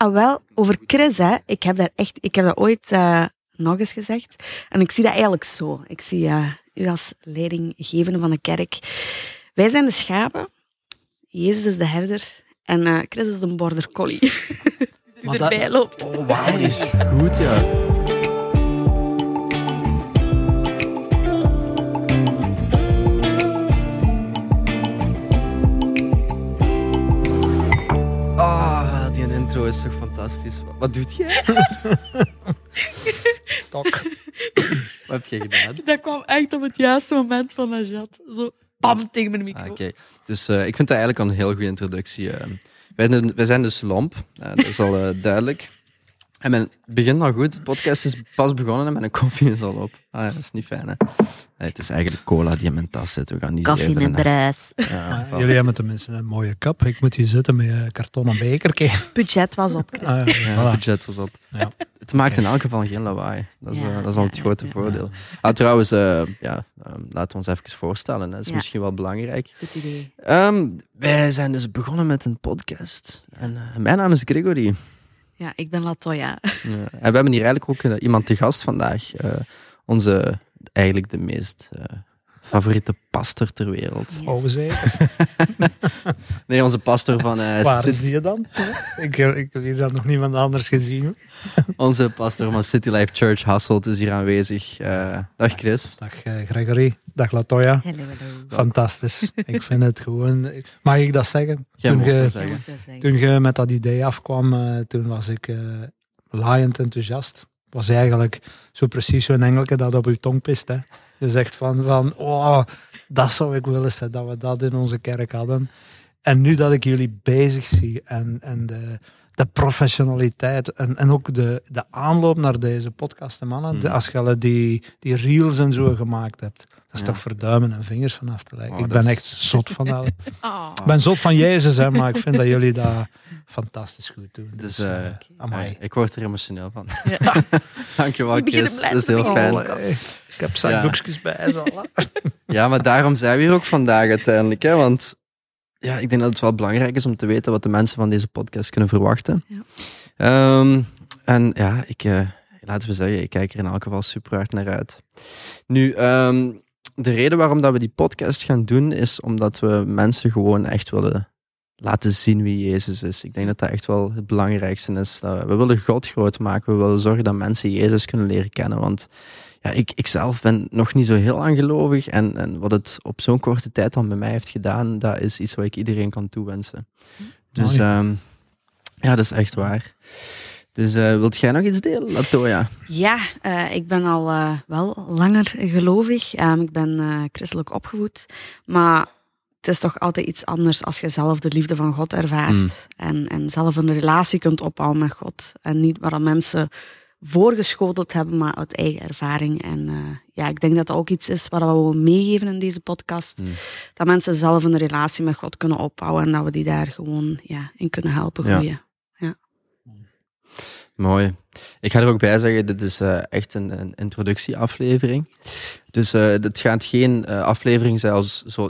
Ah, wel, over Chris, hè. Ik heb, daar echt, ik heb dat ooit uh, nog eens gezegd. En ik zie dat eigenlijk zo. Ik zie uh, u als leidinggevende van de kerk. Wij zijn de schapen. Jezus is de herder. En uh, Chris is de border collie. Die erbij dat... loopt. Oh, wauw. is goed, ja. Intro is toch fantastisch. Wat doet jij? Tok. Wat heb je gedaan? Dat kwam echt op het juiste moment van Najat. Zo pam tegen mijn micro. Ah, Oké, dus uh, ik vind dat eigenlijk al een heel goede introductie. Uh, wij, wij, zijn dus Lomp, uh, dat is al duidelijk. En mijn begint al goed. De podcast is pas begonnen en mijn koffie is al op. Ah, ja, dat is niet fijn, hè? Nee, het is eigenlijk cola die in mijn tas zit. We gaan niet Koffie met bruis. Ja, jullie hebben tenminste een mooie kap. Ik moet hier zitten met een kartonnen bekertje. Budget was op, Chris. Ah, ja, budget was op. Het maakt in elk geval geen lawaai. Dat is, uh, dat is al het grote voordeel. Ah, trouwens, uh, ja, um, laten we ons even voorstellen. Dat is misschien wel belangrijk. Goed idee. Um, wij zijn dus begonnen met een podcast. En uh, mijn naam is Gregory. Ja, ik ben Latoya. Ja. En we hebben hier eigenlijk ook uh, iemand te gast vandaag. Uh, onze, eigenlijk de meest uh, favoriete pastor ter wereld. Yes. Oh, zeker. nee, onze pastor van... Waar is die dan? ik, ik heb hier dan nog niemand anders gezien. onze pastor van City Life Church, Hasselt, is hier aanwezig. dag Chris. Dag Gregory. Dag Latoya. Hello, hello. Fantastisch. ik vind het gewoon... Mag ik dat zeggen? Jij toen, je, zeggen. toen je met dat idee afkwam, uh, toen was ik uh, laaiend enthousiast. Was eigenlijk zo precies zo'n engelke dat op je tong pist. Je zegt van, van, oh, dat zou ik willen zijn, dat we dat in onze kerk hadden. En nu dat ik jullie bezig zie en, en de de professionaliteit en, en ook de, de aanloop naar deze podcast, mannen. Mm. De, als je die, die reels en zo gemaakt hebt, dat is toch voor duimen en vingers vanaf te leggen. Oh, ik ben echt zot van dat. oh. Ik ben zot van Jezus, hè, maar ik vind dat jullie dat fantastisch goed doen. Dus, dus uh, ja, ik word er emotioneel van. Ja. Dankjewel, Chris. Dat is heel fijn. Oh, ik heb zakdoekjes ja. bij. Zo. ja, maar daarom zijn we hier ook vandaag uiteindelijk. Hè, want ja, ik denk dat het wel belangrijk is om te weten wat de mensen van deze podcast kunnen verwachten. Ja. Um, en ja, ik, uh, laten we zeggen, ik kijk er in elk geval super hard naar uit. Nu, um, de reden waarom dat we die podcast gaan doen, is omdat we mensen gewoon echt willen laten zien wie Jezus is. Ik denk dat dat echt wel het belangrijkste is. We willen God groot maken. We willen zorgen dat mensen Jezus kunnen leren kennen. Want ja, ik, ik zelf ben nog niet zo heel lang gelovig. En, en wat het op zo'n korte tijd dan bij mij heeft gedaan, dat is iets wat ik iedereen kan toewensen. Dus um, ja, dat is echt waar. Dus uh, wilt jij nog iets delen, Latoya? Ja, uh, ik ben al uh, wel langer gelovig. Um, ik ben christelijk opgevoed. Maar het is toch altijd iets anders als je zelf de liefde van God ervaart. Mm. En, en zelf een relatie kunt opbouwen met God. En niet waar mensen voorgeschoteld hebben, maar uit eigen ervaring. En uh, ja, ik denk dat dat ook iets is wat we willen meegeven in deze podcast. Mm. Dat mensen zelf een relatie met God kunnen opbouwen en dat we die daar gewoon ja, in kunnen helpen groeien. Ja. Mooi. Ik ga er ook bij zeggen, dit is uh, echt een, een introductieaflevering. Dus uh, het gaat geen uh, aflevering zijn zo,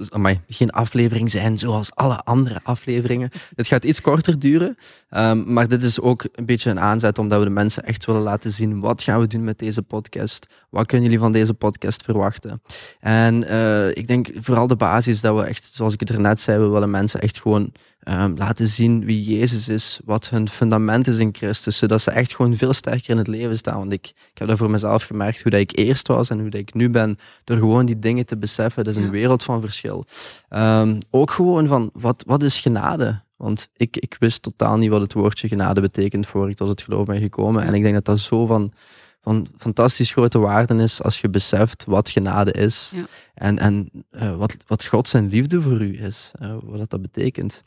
zijn zoals alle andere afleveringen. Het gaat iets korter duren, um, maar dit is ook een beetje een aanzet omdat we de mensen echt willen laten zien wat gaan we doen met deze podcast. Wat kunnen jullie van deze podcast verwachten? En ik denk vooral de basis dat we echt, zoals ik het er net zei, we willen mensen echt gewoon um, laten zien wie Jezus is, wat hun fundament is in Christus, zodat ze echt gewoon veel sterker in het leven staan. Want ik, ik heb dat voor mezelf gemerkt, hoe dat ik eerst was en hoe dat ik nu ben, door gewoon die dingen te beseffen. Dat is een wereld van verschil. Um, ook gewoon van, wat, wat is genade? Want ik, ik wist totaal niet wat het woordje genade betekent voor ik tot het geloof ben gekomen. En ik denk dat dat zo van, van fantastisch grote waarde is als je beseft wat genade is. Ja. En, en uh, wat, wat God zijn liefde voor u is. Uh, wat dat betekent.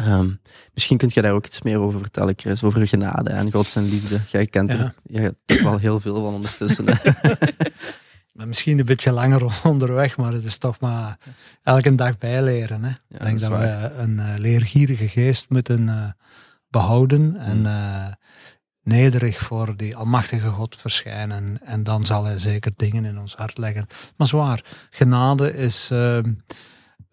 Um, misschien kunt je daar ook iets meer over vertellen, Chris, over genade en God zijn liefde. Jij kent ja. er er wel heel veel van ondertussen. misschien een beetje langer onderweg, maar het is toch maar elke dag bijleren. Hè. Ik denk dat, we een uh, leergierige geest moeten uh, behouden en uh, nederig voor die almachtige God verschijnen. En dan zal hij zeker dingen in ons hart leggen. Maar zwaar, genade is ehm,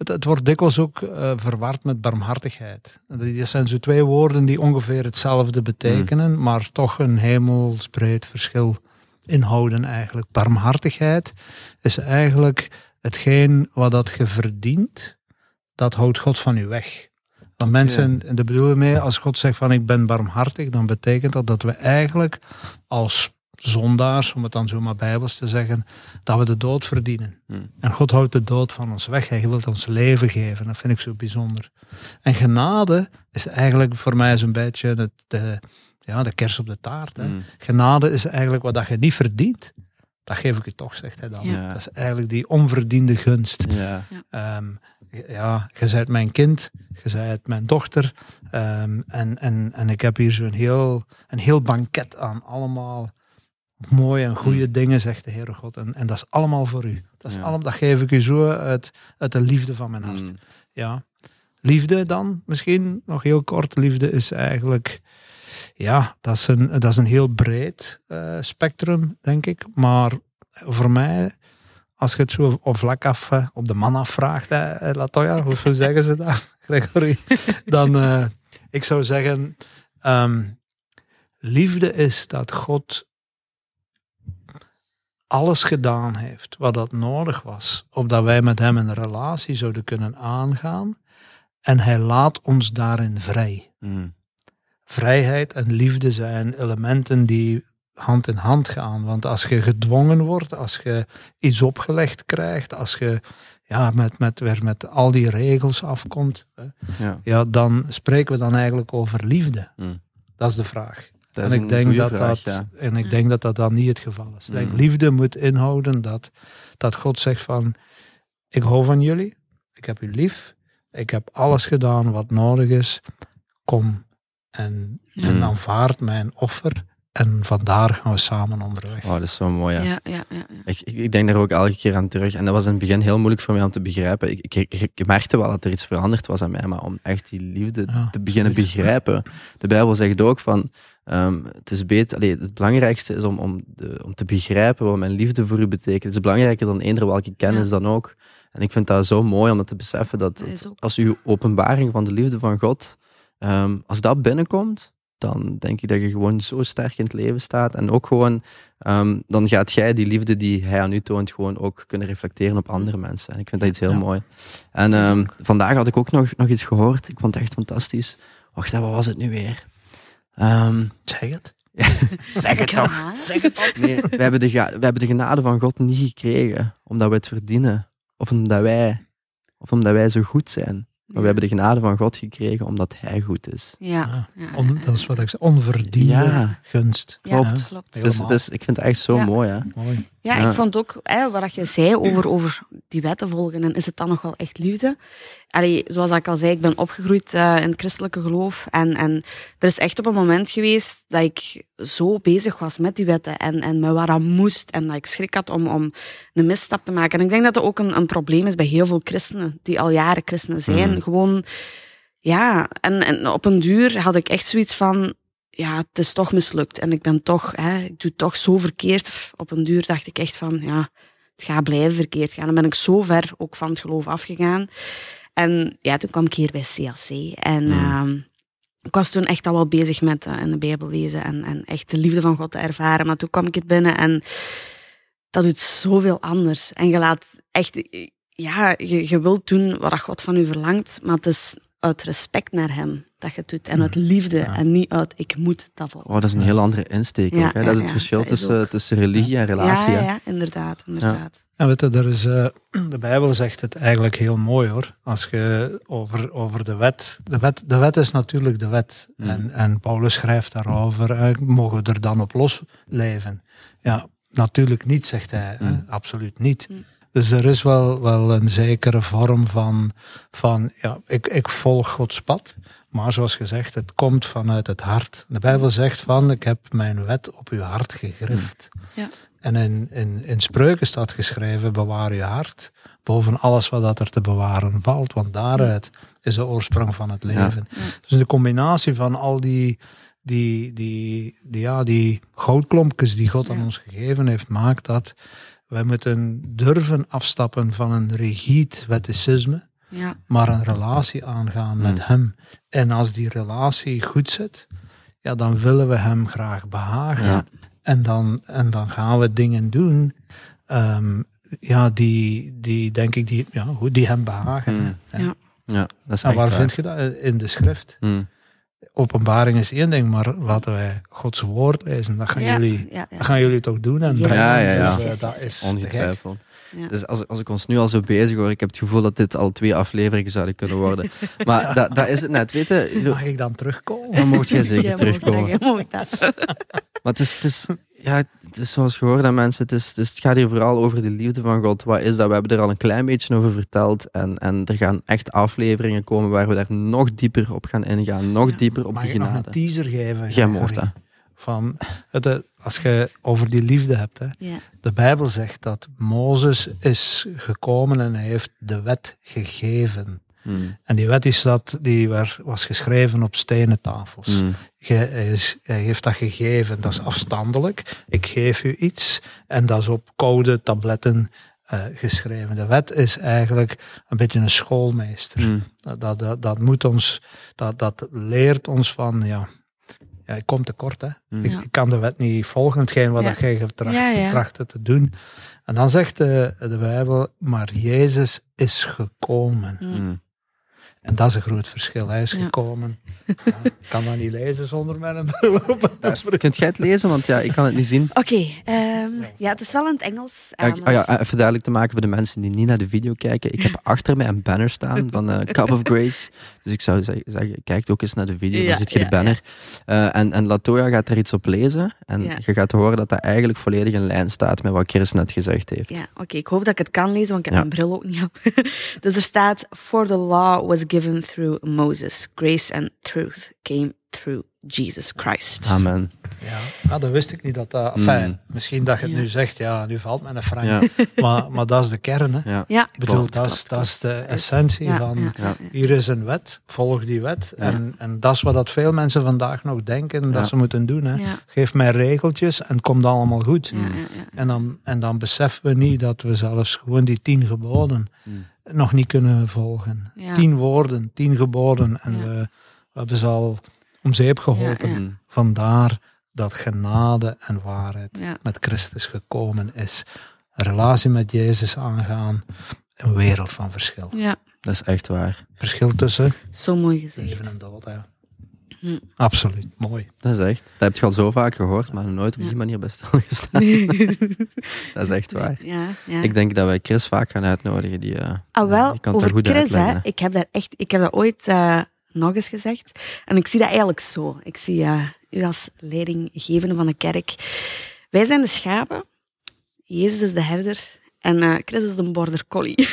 het, het wordt dikwijls ook uh, verward met barmhartigheid. Dat zijn zo twee woorden die ongeveer hetzelfde betekenen, mm. maar toch een hemelsbreed verschil inhouden eigenlijk. Barmhartigheid is eigenlijk hetgeen wat dat je verdient, dat houdt God van u weg. Want mensen, de bedoelen mee, als God zegt van ik ben barmhartig, dan betekent dat dat we eigenlijk als zondaars, om het dan zo maar bijbels te zeggen, dat we de dood verdienen. Hmm. En God houdt de dood van ons weg. Hij wil ons leven geven. Dat vind ik zo bijzonder. En genade is eigenlijk voor mij zo'n beetje het, de, ja, de kers op de taart. Hè. Hmm. Genade is eigenlijk wat dat je niet verdient. Dat geef ik je toch, zegt hij dan. Dat is eigenlijk die onverdiende gunst. Ja. Um, ja, je bent mijn kind, je bent mijn dochter. Um, en, en, en ik heb hier zo'n heel, een heel banket aan allemaal mooie en goede mm. dingen, zegt de Heere God. En, en dat is allemaal voor u. Dat, is allemaal, dat geef ik u zo uit, uit de liefde van mijn hart. Mm. Ja. Liefde dan, misschien nog heel kort. Liefde is eigenlijk, ja, dat is een, dat is een heel breed uh, spectrum, denk ik. Maar voor mij, als je het zo op vlak af, uh, op de man afvraagt, hè, Latoya, hoe zeggen ze dat, Gregory? Dan, uh, ik zou zeggen, um, liefde is dat God alles gedaan heeft wat dat nodig was, opdat wij met hem een relatie zouden kunnen aangaan. En hij laat ons daarin vrij. Hmm. Vrijheid en liefde zijn elementen die hand in hand gaan. Want als je gedwongen wordt, als je iets opgelegd krijgt, als je ja, met, met, weer met al die regels afkomt, ja. ja dan spreken we dan eigenlijk over liefde. Hmm. Dat is de vraag en ik denk dat dat, En ik denk dat dat dan niet het geval is. Ik denk, mm. liefde moet inhouden dat, dat God zegt van, ik hou van jullie, ik heb u lief, ik heb alles gedaan wat nodig is, kom en, en aanvaard mijn offer en vandaar gaan we samen onderweg. Oh, dat is zo mooi. Ja. Ja, ja, ja, Ik, ik, denk daar ook elke keer aan terug. En dat was in het begin heel moeilijk voor mij om te begrijpen. Ik, ik, ik merkte wel dat er iets veranderd was aan mij, maar om echt die liefde te beginnen begrijpen. De Bijbel zegt ook van. Um, het is beter, allee, het belangrijkste is om, om, de, om te begrijpen wat mijn liefde voor u betekent. Het is belangrijker dan eender welke kennis dan ook. En ik vind dat zo mooi om dat te beseffen dat als uw openbaring van de liefde van God, um, als dat binnenkomt, dan denk ik dat je gewoon zo sterk in het leven staat. En ook gewoon, um, dan gaat jij die liefde die hij aan u toont, gewoon ook kunnen reflecteren op andere mensen. En ik vind dat iets heel mooi. En um, vandaag had ik ook nog, nog iets gehoord. Ik vond het echt fantastisch. Wacht, wat was het nu weer? Um, zeg het. zeg het toch. Zeg het toch. Nee, we hebben, de, we hebben de genade van God niet gekregen omdat we het verdienen. Of omdat wij, of omdat wij zo goed zijn. Maar we hebben de genade van God gekregen omdat Hij goed is. Ja. ja. dat is wat ik zeg, onverdiende gunst. Klopt. klopt. Dus, dus, ik vind het echt zo mooi. Hè? mooi. Ja, ik vond ook, hè, wat je zei over, over die wetten volgen, en is het dan nog wel echt liefde? Allee, zoals ik al zei, ik ben opgegroeid uh, in het christelijke geloof. En, en er is echt op een moment geweest dat ik zo bezig was met die wetten en, en met wat dat moest. En dat ik schrik had om, om een misstap te maken. En ik denk dat dat ook een, een probleem is bij heel veel christenen, die al jaren christenen zijn. Mm. Gewoon, ja, en, en op een duur had ik echt zoiets van, ja, het is toch mislukt. En ik ben toch, hè, ik doe toch zo verkeerd. Op een duur dacht ik echt van, ja, het gaat blijven verkeerd gaan. Dan ben ik zo ver ook van het geloof afgegaan. En ja, toen kwam ik hier bij CAC. En uh, ik was toen echt al wel bezig met uh, in de Bijbel lezen en, en echt de liefde van God te ervaren. Maar toen kwam ik het binnen en dat doet zoveel anders. En je laat echt, ja, je, je wilt doen wat God van u verlangt, maar het is uit respect naar hem dat je het doet. En uit liefde en niet uit ik moet dat volgen. Oh, dat is een heel andere insteek ook, hè? Dat is het verschil tussen, tussen religie en relatie. Ja, ja, inderdaad. inderdaad. Ja, weet je, er is, uh, de Bijbel zegt het eigenlijk heel mooi hoor. Als je over, over de wet, de wet. De wet is natuurlijk de wet. Mm. En, en Paulus schrijft daarover. Uh, mogen we er dan op los leven? Ja, natuurlijk niet, zegt hij. Mm. Absoluut niet. Mm. Dus er is wel, wel een zekere vorm van, van ja, ik, ik volg Gods pad. Maar zoals gezegd, het komt vanuit het hart. De Bijbel zegt van, ik heb mijn wet op uw hart gegrift. Ja. En in, in, in spreuken staat geschreven, bewaar uw hart boven alles wat dat er te bewaren valt. Want daaruit is de oorsprong van het leven. Dus de combinatie van al die, die, die, die, ja, die goudklompjes die God aan ons gegeven heeft, maakt dat wij moeten durven afstappen van een rigide wetticisme Ja. maar een relatie aangaan met Mm. hem. En als die relatie goed zit, ja, dan willen we hem graag behagen. Ja. En, dan, en dan gaan we dingen doen ehm, ja, die, die, denk ik, die, ja, goed, die hem behagen. Mm. hè. Ja. Ja, dat is En echt waar waar. vind je dat? In de schrift. Mm. Openbaring is één ding, maar laten wij Gods woord lezen. Dat gaan, Ja, jullie, ja, ja. dat gaan jullie toch doen en brengen. Ja, ja, ja. Dus, dat is. Ongetwijfeld. Ja. Dus als, als ik ons nu al zo bezig hoor, ik heb het gevoel dat dit al twee afleveringen zouden kunnen worden. Maar dat, dat is het net, weet je. Mag ik dan terugkomen? Dan mocht jij zeker terugkomen. mag dat. Maar het is, het is, ja, het is zoals gehoord aan mensen, het, is, is- het gaat hier vooral over de liefde van God. Wat is dat? We hebben er al een klein beetje over verteld. En, en er gaan echt afleveringen komen waar we daar nog dieper op gaan ingaan. Nog Ja. dieper op Mag die ik nog een genade. teaser geven? Jij mocht dat. Van, het, eh, als je over die liefde hebt, hè, Ja. de Bijbel zegt dat Mozes is gekomen en hij heeft de wet gegeven. Mm. En die wet is dat, die werd, was geschreven op stenen tafels. Mm. Ge- hij, is- hij heeft dat gegeven, dat is afstandelijk. Ik geef u iets en dat is op koude tabletten eh, geschreven. De wet is eigenlijk een beetje een schoolmeester. Mm. Dat, dat, dat, dat moet ons, dat, dat leert ons van, ja, ja ik kom tekort. Hè. Mm. Ik, Ja. ik kan de wet niet volgen, hetgeen wat Ja. dat jij getracht, Ja, ja. trachtte te doen. En dan zegt de, de Bijbel, maar Jezus is gekomen. Mm. En dat is een groot verschil. Hij is Ja. gekomen. Ja, ik kan dat niet lezen zonder mijn bril op. Kunt jij het lezen? Want ja, ik kan het niet zien. Oké, ehm, ja, het is wel in het Engels. Ja, eh, ik- maar- ah ja, even duidelijk te maken voor de mensen die niet naar de video kijken. Ik heb achter mij een banner staan van eh, Cup of Grace. Dus ik zou zeggen, kijk ook eens naar de video, Ja, dan zit je ja, de banner. Eh, en, en Latoya gaat er iets op lezen. En Ja. je gaat horen dat dat eigenlijk volledig in lijn staat met wat Chris net gezegd heeft. Ja, oké. Ik hoop dat ik het kan lezen, want ik heb Ja. mijn bril ook niet op. dus er staat: For the law was given through Moses, grace and truth came through Jesus Christ. Amen. Ja, ja, dat wist ik niet. Dat dat, enfin, Mm. Misschien dat je het Ja. nu zegt, ja, nu valt mij een frank. Ja, Maar, maar dat is de kern. Hè. ja. Ja, Ik bedoel, Klopt, dat, is, klopt, dat is de essentie ja, van... ja, Ja. ja. Hier is een wet, volg die wet. Ja. En, en dat is wat dat veel mensen vandaag nog denken dat Ja. ze moeten doen. Hè. Ja, Geef mij regeltjes en het komt allemaal goed. ja, ja, ja. En, dan, en dan beseffen we niet dat we zelfs gewoon die tien geboden Mm. nog niet kunnen volgen. Ja. Tien woorden, tien geboden. En Ja. we, we hebben ze al om zeep geholpen. Ja, ja. Vandaar dat genade en waarheid Ja. met Christus gekomen is. Een relatie met Jezus aangaan. Een wereld van verschil. Ja, Dat is echt waar. Verschil tussen zo mooi leven gezegd. en dood. Hè. Hm. Absoluut, mooi. Dat is echt. Dat heb je al zo vaak gehoord, maar nooit op Ja. die manier bij stilgestaan. Dat is echt waar. Ja, ja. Ik denk dat wij Chris vaak gaan uitnodigen. Die, eh, Ah, wel, die kan het over daar goed Chris, uitleggen. hè, ik heb daar echt, ik heb dat ooit eh, nog eens gezegd. En ik zie dat eigenlijk zo. Ik zie u als leidinggevende van de kerk. Wij zijn de schapen, Jezus is de herder en eh, Chris is de border collie.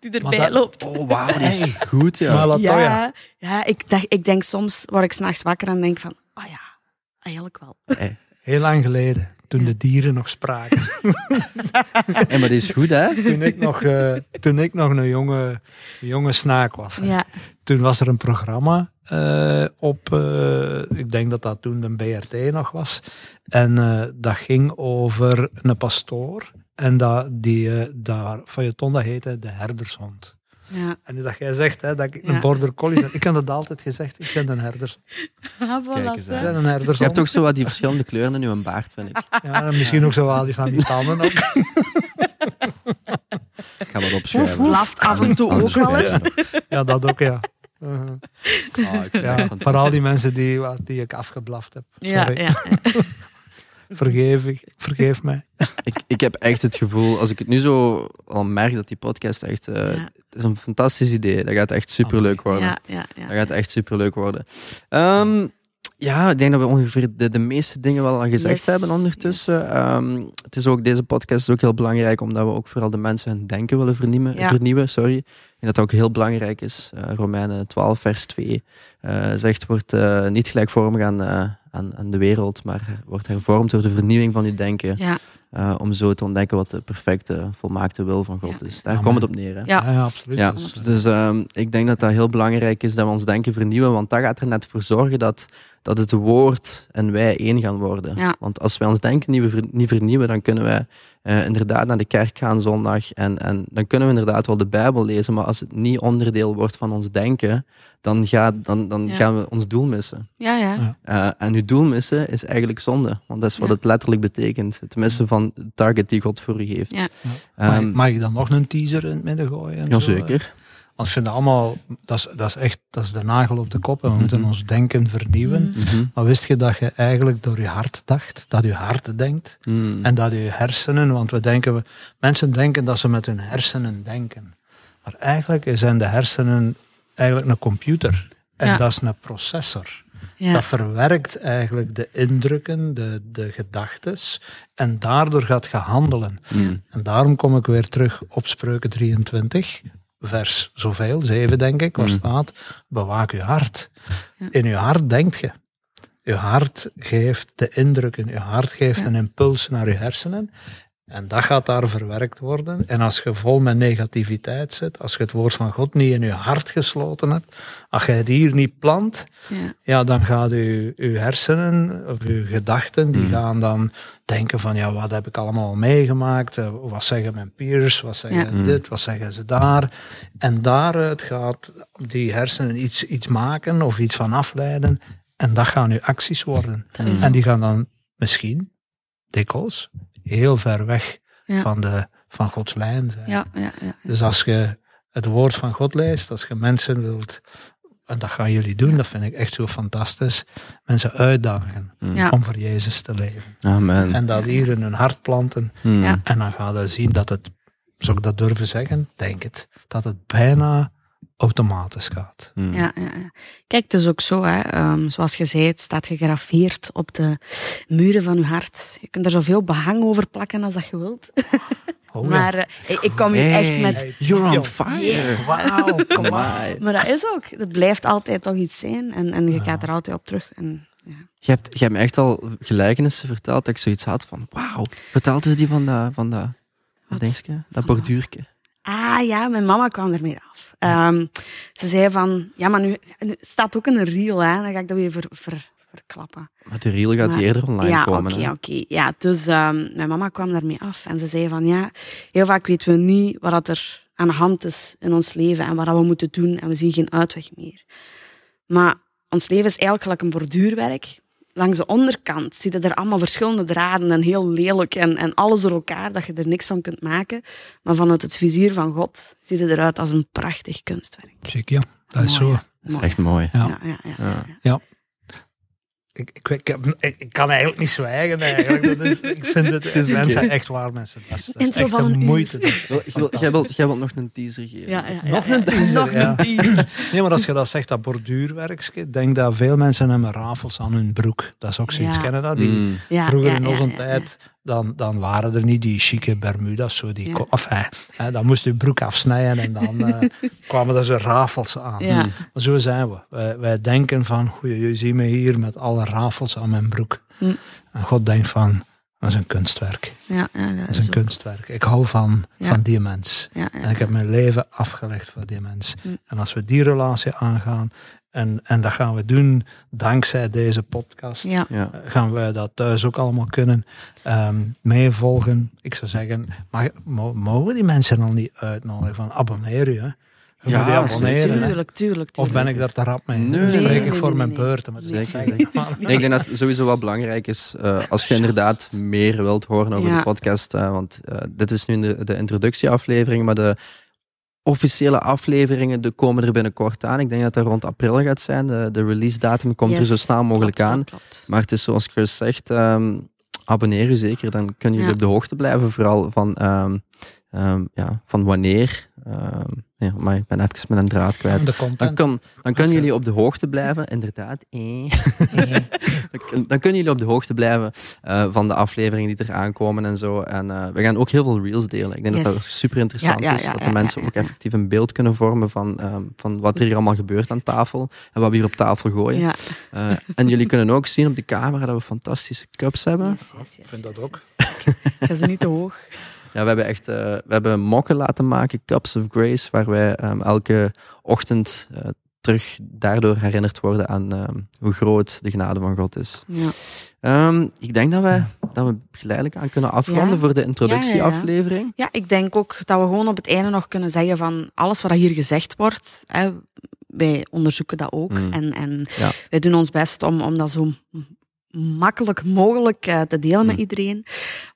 Die erbij dat- loopt. Oh, wauw, dat is goed, ja. Ja, ja ik, dacht, ik denk soms, word ik s'nachts wakker en denk van, ah ja, eigenlijk wel. heel lang geleden, toen Ja. de dieren nog spraken. Hey, maar die is goed, hè? toen, ik nog, eh, toen ik nog een jonge, een jonge snaak was. Ja, Toen was er een programma eh, op, eh, ik denk dat dat toen de BRT nog was. En eh, dat ging over een pastoor. En dat, die, eh dat feuilleton, dat heette De Herdershond. Ja. En nu dat jij zegt hè, dat ik Ja. een border collie ben, ik heb dat altijd gezegd, ik ben een herders. Ah, voilà. Ik ben een Je hebt toch zo wat die verschillende kleuren in je baard, vind ik. Ja, en misschien ook zo wel die van die tanden ook. Ik ga dat opschrijven. Blaft af en toe ook wel eens. Ja, dat ook, ja. Oh, het ja vooral die mensen die, wat- die ik afgeblaft heb. Ja, Sorry, ja. Vergeef, ik, vergeef mij. Ik, ik heb echt het gevoel, als ik het nu zo al merk, dat die podcast echt... eh, Ja. Het is een fantastisch idee. Dat gaat echt superleuk worden. Ja, ja, ja. Dat gaat echt superleuk worden. Ehm, ja, ik denk dat we ongeveer de, de meeste dingen wel al gezegd Yes, hebben ondertussen. yes. Ehm, het is ook, deze podcast is ook heel belangrijk, omdat we ook vooral de mensen hun denken willen vernieuwen. Ja. vernieuwen sorry. En dat dat ook heel belangrijk is. Eh, Romeinen 12, vers 2 eh, zegt, wordt eh, niet gelijkvormig aan, eh, aan, aan de wereld, maar wordt hervormd door de vernieuwing van uw denken. Ja, eh, om zo te ontdekken wat de perfecte, volmaakte wil van God Ja. is. Daar Amen. komt het op neer. Hè? Ja. Ja, absoluut. Ja, Dus, eh, ehm, ik denk dat dat heel belangrijk is dat we ons denken vernieuwen, want dat gaat er net voor zorgen dat, dat het woord en wij één gaan worden. Ja. Want als wij ons denken niet, ver- niet vernieuwen, dan kunnen wij eh, inderdaad naar de kerk gaan zondag en, en dan kunnen we inderdaad wel de Bijbel lezen, maar als het niet onderdeel wordt van ons denken, dan, gaat, dan, dan Ja. gaan we ons doel missen. Ja, ja. Ja. Eh, en uw doel missen is eigenlijk zonde, want dat is wat Ja. het letterlijk betekent. Het missen van de target die God voor u heeft. Ja. mag, Ehm, mag ik dan nog een teaser in het midden gooien? Jazeker. Want ik vind dat allemaal, dat is, dat is echt dat is de nagel op de kop. En we moeten Mhm. ons denken vernieuwen. Mm. Mhm. Maar wist je dat je eigenlijk door je hart dacht, dat je hart denkt Mm. en dat je hersenen, want we denken, we, mensen denken dat ze met hun hersenen denken. Maar eigenlijk zijn de hersenen eigenlijk een computer. En Ja. dat is een processor. Ja. Dat verwerkt eigenlijk de indrukken, de, de gedachtes en daardoor gaat je handelen. Mm. En daarom kom ik weer terug op Spreuken 23, vers zoveel, 7 denk ik, waar Mm. staat, bewaak je hart. Ja. In je hart denkt je. Je hart geeft de indrukken, je hart geeft Ja. een impuls naar je hersenen. En dat gaat daar verwerkt worden. En als je vol met negativiteit zit, als je het woord van God niet in je hart gesloten hebt, als je het hier niet plant, Ja. ja, dan gaat je, je hersenen of je gedachten, die Mm. gaan dan denken van, ja, wat heb ik allemaal al meegemaakt? Eh, Wat zeggen mijn peers? Wat zeggen Ja. Dit? Wat zeggen ze daar? En daaruit gaat die hersenen iets, iets maken of iets van afleiden. En dat gaan nu acties worden. En die gaan dan misschien, dikwijls, heel ver weg Ja. van, de, van Gods lijn zijn. Ja, ja, ja. Dus als je het woord van God leest, als je mensen wilt, en dat gaan jullie doen, dat vind ik echt zo fantastisch, mensen uitdagen Mm. Ja. om voor Jezus te leven. Amen. En dat hier in hun hart planten. Mm. Ja. En dan ga je zien dat het, zou ik dat durven zeggen? Denk het. Dat het bijna automatisch gaat. Mm. Ja, ja, ja. Kijk, het is ook zo, hè. ehm, zoals je zei, het staat gegraveerd op de muren van je hart. Je kunt er zoveel behang over plakken als dat je wilt. Oh, maar eh, ik, ik kom hier echt met... You're on fire. Wauw, kom Amai. Maar dat is ook, het blijft altijd toch iets zijn en, en je gaat er altijd op terug. En, ja. Je hebt, je hebt me echt al gelijkenissen verteld dat ik zoiets had van, wauw, vertelt eens die van dat, van dat, dat Wat? Ah ja, mijn mama kwam ermee af. Ehm, ze zei van, ja, maar nu het staat ook een reel, hè. Dan ga ik dat weer ver, ver- verklappen. Maar de reel gaat Maar- eerder online ja, komen. oké, hè. oké. Ja, dus ehm, mijn mama kwam daarmee af en ze zei van, ja, heel vaak weten we niet wat er aan de hand is in ons leven en wat we moeten doen en we zien geen uitweg meer. Maar ons leven is eigenlijk een borduurwerk. Langs de onderkant zitten er allemaal verschillende draden en heel lelijk en, en alles door elkaar, dat je er niks van kunt maken. Maar vanuit het vizier van God ziet het eruit als een prachtig kunstwerk. Ziek, ja. Dat is Mooi, zo. Dat is Mooi. echt mooi. Ja. Ja, ja, ja. Ik, ik, ik, heb- ik- ik kan eigenlijk niet zwijgen. Eigenlijk. Dat is, ik vind het, is oké. mensen echt waar, mensen. Dat is, dat is Intro echt van een moeite. Jij wilt, jij wilt nog een teaser geven. Ja, ja, ja, Nog ja, een ja. teaser, Nog ja. een teaser. Nee, maar als je dat zegt, dat borduurwerkje, denk dat veel mensen hebben rafels aan hun broek. Dat is ook zoiets, Ja. kennen dat? Die, Mm. Vroeger ja, in onze ja, ja. tijd, dan, dan waren er niet die chique bermuda's. Zo die Ja. hè, dan moest je broek afsnijden en dan eh, kwamen er zo rafels aan. Ja. Maar zo zijn we. Wij, wij denken van, goeie, je ziet me hier met alle rafels aan mijn broek. Hm. En God denkt van, dat is een kunstwerk. Ja, ja, dat Dat is een ook- kunstwerk. Ik hou van, Ja. van die mens. Ja, ja, En ik heb mijn leven afgelegd voor die mens. Hm. En als we die relatie aangaan, en, en dat gaan we doen dankzij deze podcast, ja. Ja. eh, gaan we dat thuis ook allemaal kunnen ehm, meevolgen. Ik zou zeggen, mag, mo- mogen die mensen al niet uitnodigen van abonneer je. Ja, moet je abonneren. hè. Tuurlijk, tuurlijk, Of ben ik daar te rap mee? Nee, Dan nee, spreek nee, ik voor nee, mijn nee. beurt. Maar Nee. Zeker. Nee, ik denk dat het sowieso wel belangrijk is, eh, als je inderdaad meer wilt horen over Ja. de podcast, eh, want dit is nu de, de introductieaflevering, maar de officiële afleveringen de komen er binnenkort aan. Ik denk dat dat rond april gaat zijn. De, de release datum komt er zo snel mogelijk klopt, aan. klopt. Maar het is zoals Chris zegt, ehm, abonneer u zeker, dan kunnen jullie Ja. op de hoogte blijven, vooral van ehm, ehm, ja, van wanneer. ehm, ja, maar ik ben even met een draad kwijt. De Dan, kan, dan kunnen jullie op de hoogte blijven, inderdaad. Eh. dan, dan kunnen jullie op de hoogte blijven eh, van de afleveringen die er aankomen en zo. En eh, we gaan ook heel veel reels delen. Ik denk dat dat super interessant Ja, ja, is. dat ja, de mensen ja, ook effectief een beeld kunnen vormen van, ehm, van wat er hier allemaal gebeurt aan tafel. En wat we hier op tafel gooien. Ja. Eh, en jullie kunnen ook zien op de camera dat we fantastische cups hebben. Yes, yes, yes, Ik vind dat yes, ook. yes. Ik ga ze niet te hoog. Ja, we hebben echt eh, we hebben mokken laten maken, Cups of Grace, waar wij ehm, elke ochtend eh, terug daardoor herinnerd worden aan ehm, hoe groot de genade van God is. Ja. Ehm, ik denk dat we, dat we geleidelijk aan kunnen afronden Ja. voor de introductieaflevering. ja, ik denk ook dat we gewoon op het einde nog kunnen zeggen van alles wat hier gezegd wordt, hè, wij onderzoeken dat ook. Mm. En, en Ja. wij doen ons best om, om dat zo makkelijk mogelijk eh, te delen met iedereen.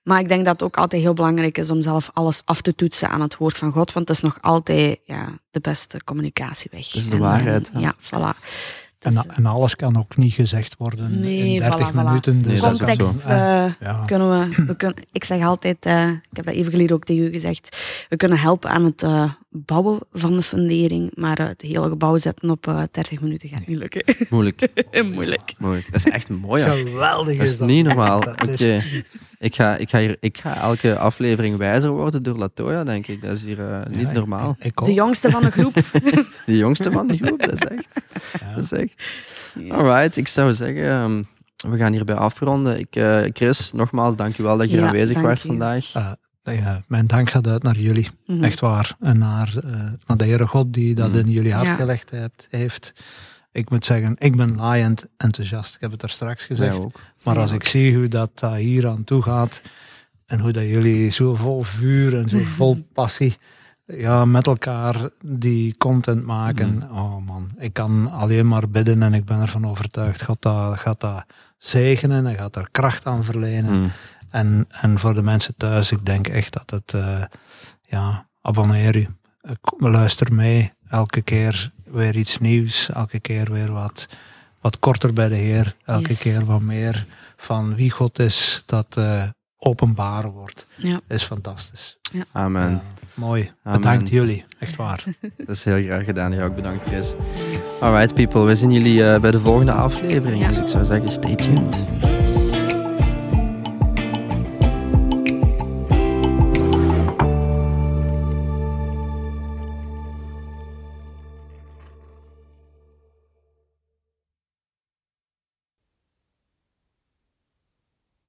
Maar ik denk dat het ook altijd heel belangrijk is om zelf alles af te toetsen aan het woord van God, want het is nog altijd ja, de beste communicatieweg. Dat is de waarheid, eh, ja, voilà. En, Dus, en alles kan ook niet gezegd worden Nee, in 30 voilà, voilà. minuten. Dus Nee, context zo. Ja. kunnen we, we kunnen, ik zeg altijd, eh, ik heb dat even geleden ook tegen u gezegd, we kunnen helpen aan het eh, bouwen van de fundering, maar het hele gebouw zetten op eh 30 minuten gaat niet lukken. Moeilijk. Moeilijk. Moeilijk. Dat is echt mooi. Ja. Geweldig Dat is dat. niet normaal. Dat Ik, ga, ik, ga hier, ik ga elke aflevering wijzer worden door Latoya, denk ik. Dat is hier niet Ja, ik- normaal. Ik. De jongste van de groep. De jongste van de groep, dat is echt. Ja. Dat is echt. Alright, ik zou zeggen, ehm, we gaan hierbij afronden. Ik, eh, Chris, nogmaals, dankjewel dat je Ja, aanwezig was vandaag. Eh, ja, mijn dank gaat uit naar jullie. Mhm. Echt waar. En naar, eh, naar de Heere God die dat Mhm. in jullie hart Ja. gelegd hebt, heeft. Ik moet zeggen, ik ben laaiend enthousiast. Ik heb het er straks gezegd. Ook. Maar Ja. als ik zie hoe dat hier aan toe gaat en hoe dat jullie zo vol vuur en zo vol passie ja, met elkaar die content maken. Oh man, ik kan alleen maar bidden en ik ben ervan overtuigd. God dat, gaat dat zegenen en gaat er kracht aan verlenen. Mm. En, en voor de mensen thuis, ik denk echt dat het, eh, ja, abonneer u. Luister mee. Elke keer weer iets nieuws. Elke keer weer wat, wat korter bij de Heer. Elke Yes. keer wat meer van wie God is, dat eh, openbaar wordt. Ja. is fantastisch. Amen. Ja, mooi. Amen. Bedankt jullie. Echt waar. Dat is heel graag gedaan. Ja, ook bedankt, Chris. Alright, people. We zien jullie eh, bij de volgende aflevering. Ja. Dus ik zou zeggen, stay tuned.